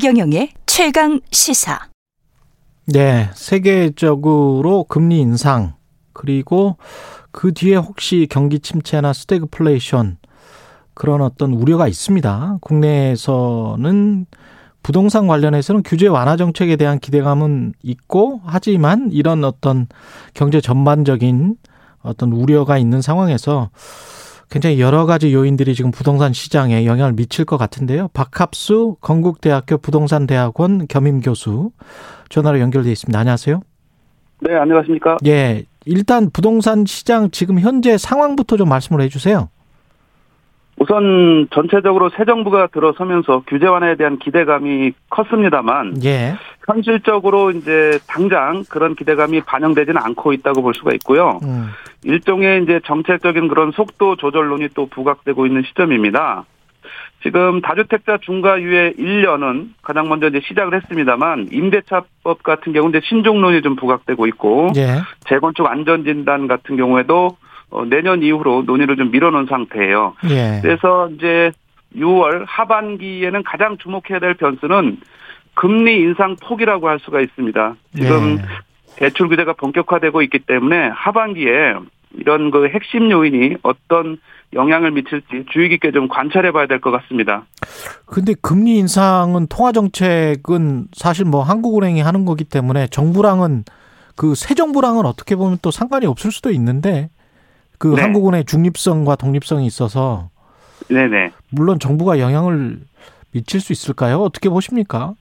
최경영의 최강 시사. 네, 세계적으로 금리 인상 그리고 그 뒤에 혹시 경기 침체나 스태그플레이션 그런 어떤 우려가 있습니다. 국내에서는 부동산 관련해서는 규제 완화 정책에 대한 기대감은 있고 하지만 이런 어떤 경제 전반적인 어떤 우려가 있는 상황에서 굉장히 여러 가지 요인들이 지금 부동산 시장에 영향을 미칠 것 같은데요. 박합수 건국대학교 부동산대학원 겸임 교수 전화로 연결돼 있습니다. 안녕하세요. 네, 안녕하십니까? 예. 일단 부동산 시장 지금 현재 상황부터 좀 말씀을 해 주세요. 우선 전체적으로 새 정부가 들어서면서 규제 완화에 대한 기대감이 컸습니다만 예. 현실적으로 이제 당장 그런 기대감이 반영되지는 않고 있다고 볼 수가 있고요. 음. 일종의 이제 정책적인 그런 속도 조절론이 또 부각되고 있는 시점입니다. 지금 다주택자 중과유예 1년은 가장 먼저 이제 시작을 했습니다만 임대차법 같은 경우 이제 신종론이 좀 부각되고 있고 예. 재건축 안전진단 같은 경우에도 어, 내년 이후로 논의를 좀 밀어놓은 상태예요. 예. 그래서 이제 6월 하반기에는 가장 주목해야 될 변수는 금리 인상 폭이라고 할 수가 있습니다. 지금 예. 대출 규제가 본격화되고 있기 때문에 하반기에 이런 그 핵심 요인이 어떤 영향을 미칠지 주의 깊게 좀 관찰해 봐야 될 것 같습니다. 근데 금리 인상은 통화 정책은 사실 뭐 한국은행이 하는 거기 때문에 정부랑은 그 새 정부랑은 어떻게 보면 또 상관이 없을 수도 있는데 그 네. 한국은행의 중립성과 독립성이 있어서 네네. 물론 정부가 영향을 미칠 수 있을까요? 어떻게 보십니까?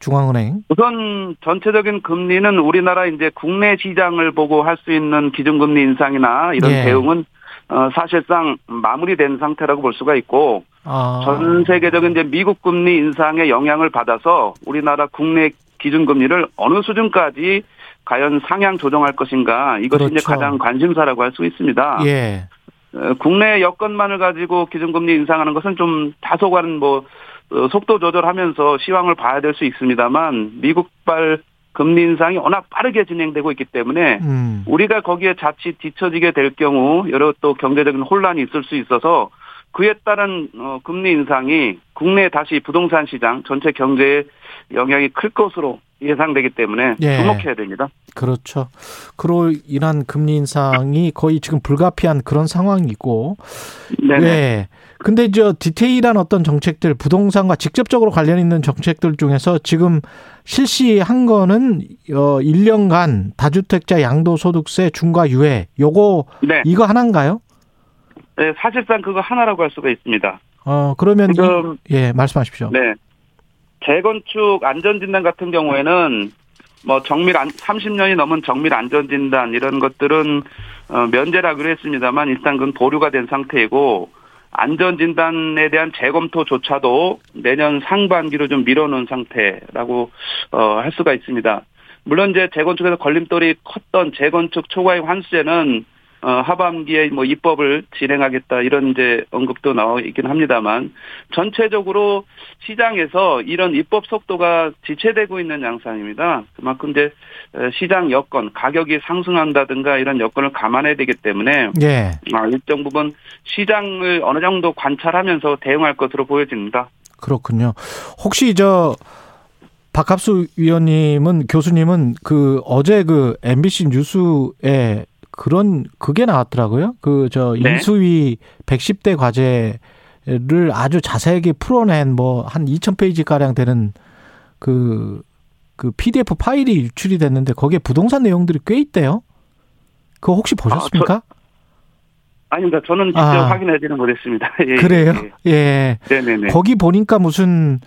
중앙은행. 우선 전체적인 금리는 우리나라 이제 국내 시장을 보고 할 수 있는 기준금리 인상이나 이런 예. 대응은 어, 사실상 마무리된 상태라고 볼 수가 있고 아. 전 세계적인 이제 미국 금리 인상의 영향을 받아서 우리나라 국내 기준금리를 어느 수준까지 과연 상향 조정할 것인가 이것이 이제 그렇죠. 가장 관심사라고 할 수 있습니다. 예. 어, 국내 여건만을 가지고 기준금리 인상하는 것은 좀 다소간 뭐 어, 속도 조절하면서 시황을 봐야 될 수 있습니다만 미국발 금리 인상이 워낙 빠르게 진행되고 있기 때문에 음. 우리가 거기에 자칫 뒤처지게 될 경우 여러 또 경제적인 혼란이 있을 수 있어서 그에 따른 어, 금리 인상이 국내 다시 부동산 시장 전체 경제에 영향이 클 것으로 예상되기 때문에 예. 주목해야 됩니다. 그렇죠. 그로 인한 금리 인상이 거의 지금 불가피한 그런 상황이고. 네네. 예. 근데 저 디테일한 어떤 정책들, 부동산과 직접적으로 관련 있는 정책들 중에서 지금 실시한 거는 어 1년간 다주택자 양도소득세 중과 유예. 요거 네. 이거 하나인가요? 네, 사실상 그거 하나라고 할 수가 있습니다. 어 그러면 이- 지금 예, 말씀하십시오. 네. 재건축 안전진단 같은 경우에는 뭐 정밀 안 30년이 넘은 정밀 안전진단 이런 것들은 어, 면제라고 했습니다만 일단 그건 보류가 된 상태이고 안전진단에 대한 재검토조차도 내년 상반기로 좀 밀어놓은 상태라고 어, 할 수가 있습니다. 물론 이제 재건축에서 걸림돌이 컸던 재건축 초과의 환수제는 어, 하반기에 뭐 입법을 진행하겠다 이런 이제 언급도 나와 있긴 합니다만 전체적으로 시장에서 이런 입법 속도가 지체되고 있는 양상입니다. 그만큼 이제 어, 시장 여건, 가격이 상승한다든가 이런 여건을 감안해야 되기 때문에 예. 아, 일정 부분 시장을 어느 정도 관찰하면서 대응할 것으로 보여집니다. 그렇군요. 혹시 저 박합수 위원님은 교수님은 그 어제 그 MBC 뉴스에 그런 그게 나왔더라고요. 그저 네. 인수위 110대 과제를 아주 자세하게 풀어낸 뭐 한 2,000페이지 가량 되는 그그 PDF 파일이 유출이 됐는데 거기에 부동산 내용들이 꽤 있대요. 그거 혹시 보셨습니까? 아닙니다. 저는 직접 아. 확인하지는 못했습니다. 예, 그래요? 예. 예. 네네네. 거기 보니까 무슨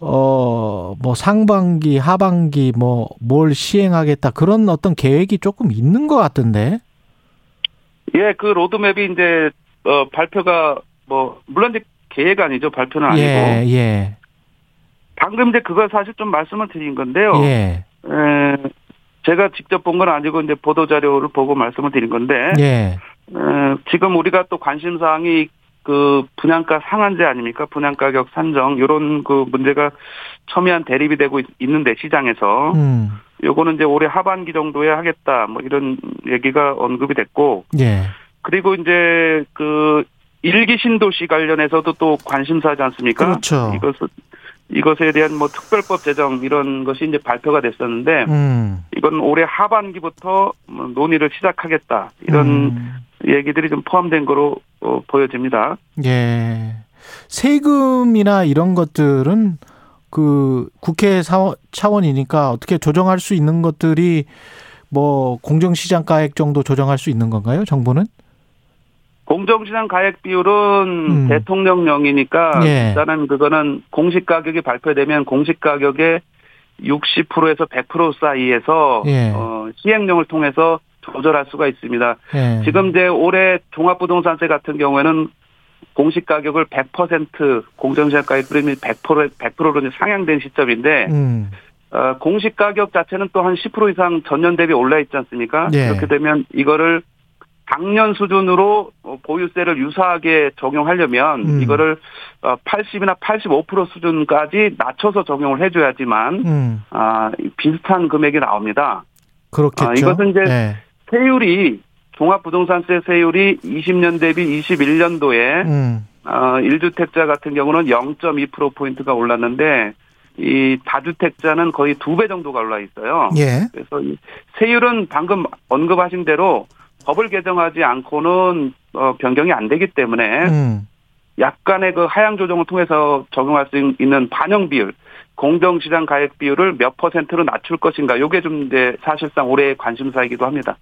어 뭐 상반기 하반기 뭐 뭘 시행하겠다 그런 어떤 계획이 조금 있는 것 같던데 예, 그 로드맵이 이제 어, 발표가 뭐 물론 이제 계획 아니죠. 발표는 아니고. 예 예, 방금 이제 그걸 사실 좀 말씀을 드린 건데요. 예, 에, 제가 직접 본 건 아니고 이제 보도 자료를 보고 말씀을 드린 건데. 예, 에, 지금 우리가 또 관심 사항이 그 분양가 상한제 아닙니까? 분양가격 산정 요런 그 문제가 첨예한 대립이 되고 있- 있는데 시장에서. 음, 요거는 이제 올해 하반기 정도에 하겠다 뭐 이런 얘기가 언급이 됐고 예, 그리고 이제 그 일기 신도시 관련해서도 또 관심사지 않습니까? 그렇죠. 이것은 이것에 대한 뭐 특별법 제정 이런 것이 이제 발표가 됐었는데 음. 이건 올해 하반기부터 뭐 논의를 시작하겠다 이런 음. 얘기들이 좀 포함된 거로 어, 보여집니다. 예. 세금이나 이런 것들은 그 국회 사원, 차원이니까 어떻게 조정할 수 있는 것들이 뭐 공정시장 가액 정도 조정할 수 있는 건가요? 정부는? 공정시장 가액 비율은 음. 대통령령이니까 예. 일단은 그거는 공시 가격이 발표되면 공시 가격의 60%에서 100% 사이에서 예. 어, 시행령을 통해서 조절할 수가 있습니다. 예. 지금 이제 올해 종합부동산세 같은 경우에는 공시 가격을 100% 공정시장 가격 그림이 100% 100%로 이제 상향된 시점인데 음. 어, 공시 가격 자체는 또 한 10% 이상 전년 대비 올라 있지 않습니까? 예. 그렇게 되면 이거를 당년 수준으로 어, 보유세를 유사하게 적용하려면 음. 이거를 80이나 85% 수준까지 낮춰서 적용을 해줘야지만 음. 아, 비슷한 금액이 나옵니다. 그렇겠죠. 아, 이것은 이제 예. 세율이 종합부동산세 세율이 20년 대비 21년도에 음. 어, 1주택자 같은 경우는 0.2%포인트가 올랐는데, 이 다주택자는 거의 두 배 정도가 올라 있어요. 예. 그래서 이 세율은 방금 언급하신 대로 법을 개정하지 않고는 어, 변경이 안 되기 때문에 음. 약간의 그 하향 조정을 통해서 적용할 수 있는 반영 비율, 공정시장 가액 비율을 몇 퍼센트로 낮출 것인가. 요게 좀 이제 사실상 올해의 관심사이기도 합니다.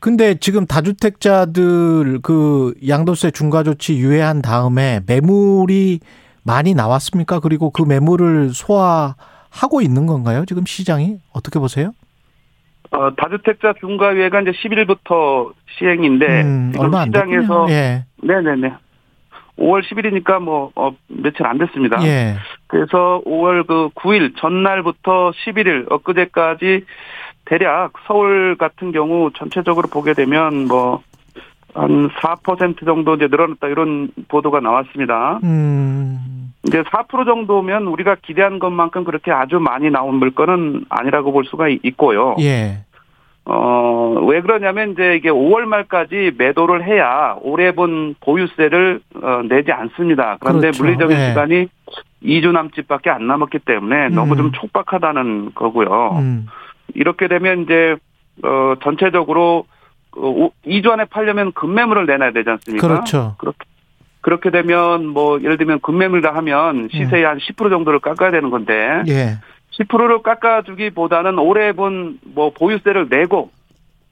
근데 지금 다주택자들 그 양도세 중과 조치 유예한 다음에 매물이 많이 나왔습니까? 그리고 그 매물을 소화하고 있는 건가요? 지금 시장이 어떻게 보세요? 어, 다주택자 중과유예가 이제 10일부터 시행인데 음, 얼마 안 시장에서. 예. 네네네. 5월 10일이니까 뭐, 어, 며칠 안 됐습니다. 예. 그래서 5월 그 9일 전날부터 11일 엊그제까지 대략 서울 같은 경우 전체적으로 보게 되면 뭐, 한 4% 정도 이제 늘어났다 이런 보도가 나왔습니다. 음. 이제 4% 정도면 우리가 기대한 것만큼 그렇게 아주 많이 나온 물건은 아니라고 볼 수가 있고요. 예. 어, 왜 그러냐면 이제 이게 5월 말까지 매도를 해야 올해 본 보유세를 어, 내지 않습니다. 그런데 그렇죠. 물리적인 예. 시간이 2주 남짓밖에 안 남았기 때문에 너무 음. 좀 촉박하다는 거고요. 음. 이렇게 되면 이제 어, 전체적으로 어, 2주 안에 팔려면 금매물을 내놔야 되지 않습니까? 그렇죠. 그렇게 그렇게 되면 뭐 예를 들면 금매물이라 하면 시세의 한10% 정도를 깎아야 되는 건데 예. 10%를 깎아주기보다는 올해 본 뭐 보유세를 내고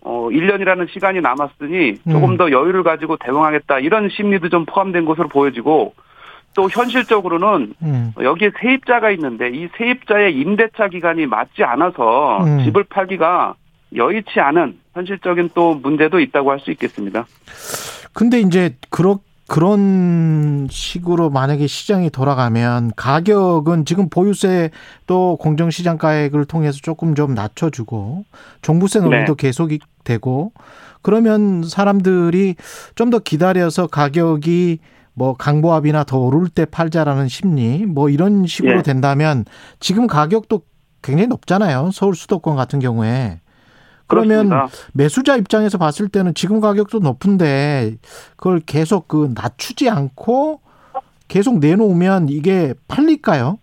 어 1년이라는 시간이 남았으니 조금 음. 더 여유를 가지고 대응하겠다 이런 심리도 좀 포함된 것으로 보여지고 또 현실적으로는 음. 여기에 세입자가 있는데 이 세입자의 임대차 기간이 맞지 않아서 음. 집을 팔기가 여의치 않은 현실적인 또 문제도 있다고 할 수 있겠습니다. 근데 이제 그렇 그런 식으로 만약에 시장이 돌아가면 가격은 지금 보유세 또 공정시장 가액을 통해서 조금 좀 낮춰주고 종부세 논리도 계속이 되고 그러면 사람들이 좀 더 기다려서 가격이 뭐 강보합이나 더 오를 때 팔자라는 심리 뭐 이런 식으로 예. 된다면 지금 가격도 굉장히 높잖아요 서울 수도권 같은 경우에 그러면 그렇습니다. 매수자 입장에서 봤을 때는 지금 가격도 높은데 그걸 계속 그 낮추지 않고 계속 내놓으면 이게 팔릴까요?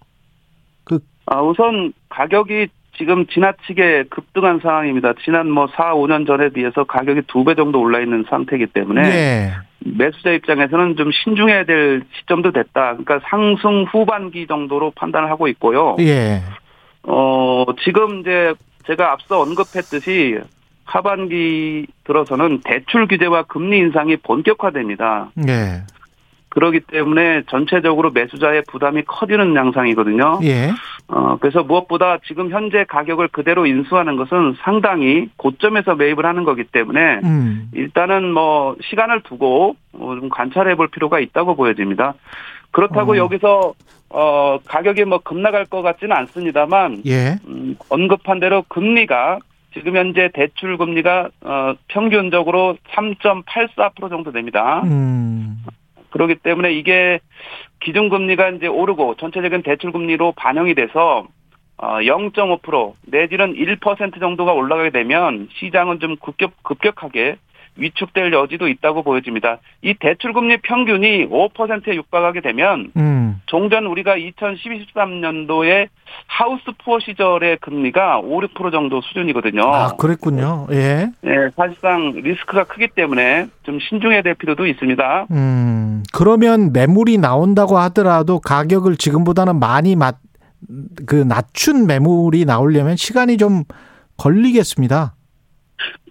아, 우선 가격이 지금 지나치게 급등한 상황입니다. 지난 뭐 4, 5년 전에 비해서 가격이 두 배 정도 올라 있는 상태이기 때문에 예. 매수자 입장에서는 좀 신중해야 될 시점도 됐다. 그러니까 상승 후반기 정도로 판단을 하고 있고요. 예. 어, 지금 이제 제가 앞서 언급했듯이 하반기 들어서는 대출 규제와 금리 인상이 본격화됩니다. 예. 그렇기 때문에 전체적으로 매수자의 부담이 커지는 양상이거든요. 예. 어, 그래서 무엇보다 지금 현재 가격을 그대로 인수하는 것은 상당히 고점에서 매입을 하는 거기 때문에 음. 일단은 뭐 시간을 두고 어, 좀 관찰해 볼 필요가 있다고 보여집니다. 그렇다고 어. 여기서 어, 가격이 뭐 급락할 것 같지는 않습니다만 예. 음, 언급한 대로 금리가 지금 현재 대출 금리가 어, 평균적으로 3.84% 정도 됩니다. 음. 그렇기 때문에 이게 기준금리가 이제 오르고 전체적인 대출금리로 반영이 돼서 어, 0.5% 내지는 1% 정도가 올라가게 되면 시장은 좀 급격, 급격하게 위축될 여지도 있다고 보여집니다. 이 대출금리 평균이 5%에 육박하게 되면 음. 종전 우리가 2012, 13년도에 하우스 푸어 시절의 금리가 5, 6% 정도 수준이거든요. 아, 그랬군요. 예. 네, 사실상 리스크가 크기 때문에 좀 신중해야 될 필요도 있습니다. 음. 그러면 매물이 나온다고 하더라도 가격을 지금보다는 많이 맞, 그 낮춘 매물이 나오려면 시간이 좀 걸리겠습니다.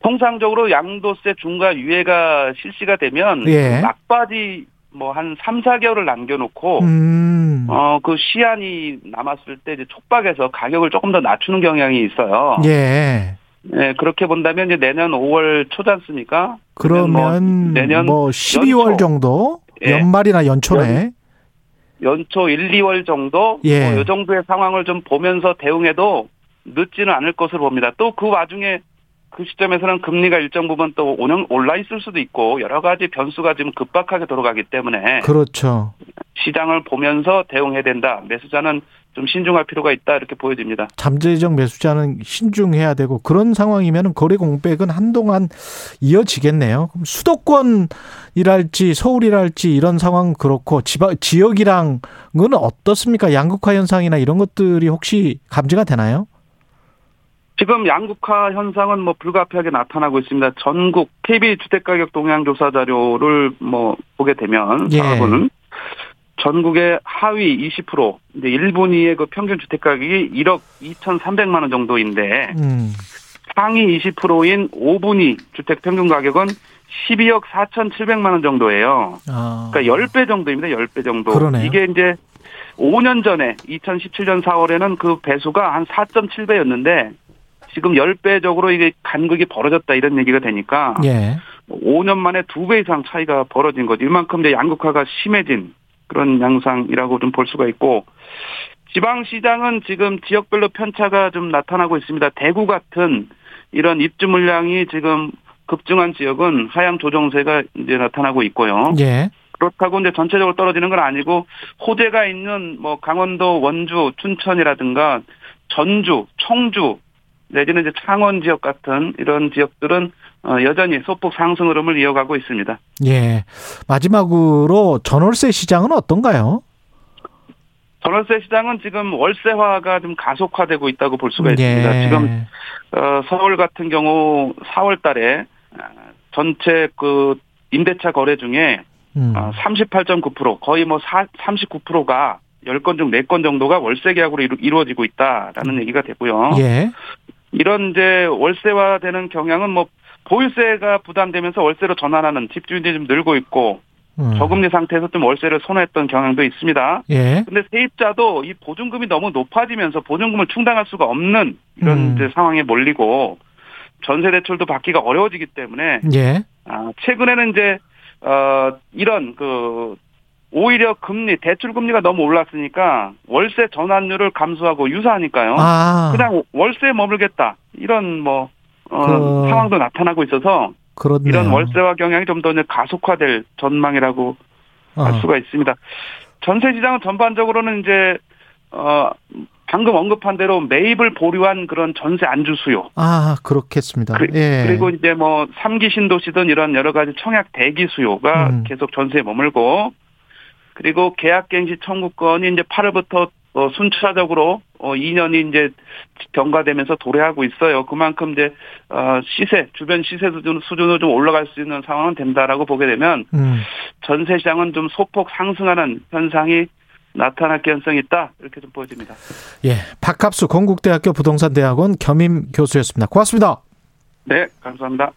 통상적으로 양도세 중과 유예가 실시가 되면 예. 막바지 뭐 한 3, 4개월을 남겨놓고 음. 어그 시한이 남았을 때 이제 촉박해서 가격을 조금 더 낮추는 경향이 있어요. 예. 네, 그렇게 본다면 이제 내년 5월 초지 않습니까? 그러면 뭐 내년 뭐 12월 연초. 정도 예. 연말이나 연초네. 연 초 1, 2월 정도 예. 뭐 이 정도의 상황을 좀 보면서 대응해도 늦지는 않을 것으로 봅니다. 또 그 와중에 그 시점에서는 금리가 일정 부분 또 오는 올라 있을 수도 있고 여러 가지 변수가 지금 급박하게 돌아가기 때문에 그렇죠. 시장을 보면서 대응해야 된다. 매수자는 좀 신중할 필요가 있다 이렇게 보여집니다. 잠재적 매수자는 신중해야 되고 그런 상황이면 거래 공백은 한동안 이어지겠네요. 그럼 수도권이랄지 서울이랄지 이런 상황 그렇고 지방 지역이랑은 어떻습니까? 양극화 현상이나 이런 것들이 혹시 감지가 되나요? 지금 양극화 현상은 뭐 불가피하게 나타나고 있습니다. 전국 KB 주택가격 동향 조사 자료를 뭐 보게 되면 예. 사업은 전국의 하위 20% 이제 1분위의 그 평균 주택 가격이 1억 2,300만 원 정도인데 음. 상위 20%인 5분위 주택 평균 가격은 12억 4,700만 원 정도예요. 아. 그러니까 10배 정도입니다. 10배 정도. 그러네요. 이게 이제 5년 전에 2017년 4월에는 그 배수가 한 4.7배였는데 지금 10배적으로 이게 간극이 벌어졌다 이런 얘기가 되니까 예. 5년 만에 2배 이상 차이가 벌어진 거죠. 이만큼 이제 양극화가 심해진 그런 양상이라고 좀 볼 수가 있고 지방 시장은 지금 지역별로 편차가 좀 나타나고 있습니다. 대구 같은 이런 입주 물량이 지금 급증한 지역은 하향 조정세가 이제 나타나고 있고요. 예. 그렇다고 이제 전체적으로 떨어지는 건 아니고 호재가 있는 뭐 강원도 원주 춘천이라든가 전주 청주 내지는 이제 창원 지역 같은 이런 지역들은 어, 여전히 소폭 상승 흐름을 이어가고 있습니다. 예. 마지막으로 전월세 시장은 어떤가요? 전월세 시장은 지금 월세화가 좀 가속화되고 있다고 볼 수가 있습니다. 예. 지금 어, 서울 같은 경우 4월 달에 아, 전체 그 임대차 거래 중에 음. 어, 38.9% 거의 뭐 39%가 10건 중 4건 정도가 월세 계약으로 이루, 이루어지고 있다라는 얘기가 되고요. 예. 이런 이제 월세화되는 경향은 뭐 보유세가 부담되면서 월세로 전환하는 집주인들이 좀 늘고 있고 음. 저금리 상태에서 좀 월세를 선호했던 경향도 있습니다. 예. 근데 세입자도 이 보증금이 너무 높아지면서 보증금을 충당할 수가 없는 이런 음. 상황에 몰리고 전세 대출도 받기가 어려워지기 때문에 예. 아, 최근에는 이제 어 이런 그 오히려 금리 대출 금리가 너무 올랐으니까 월세 전환율을 감소하고 유사하니까요. 아. 그냥 월세에 머물겠다 이런 뭐 어, 그- 상황도 나타나고 있어서 그렇네요. 이런 월세화 경향이 좀 더 가속화될 전망이라고 할 어. 수가 있습니다. 전세 시장은 전반적으로는 이제 어 방금 언급한 대로 매입을 보류한 그런 전세 안주 수요. 아, 그렇겠습니다. 그, 예. 리고 이제 뭐 3기 신도시든 이런 여러 가지 청약 대기 수요가 음. 계속 전세에 머물고 그리고 계약갱시 청구권이 이제 8월부터 어, 순차적으로 어 2년이 이제 경과되면서 도래하고 있어요. 그만큼 이제 어 시세 주변 시세 수준 수준으로 좀 올라갈 수 있는 상황은 된다라고 보게 되면 음. 전세 시장은 좀 소폭 상승하는 현상이 나타날 가능성이 있다 이렇게 좀 보여집니다. 예. 박합수 건국대학교 부동산대학원 겸임 교수였습니다. 고맙습니다. 네, 감사합니다.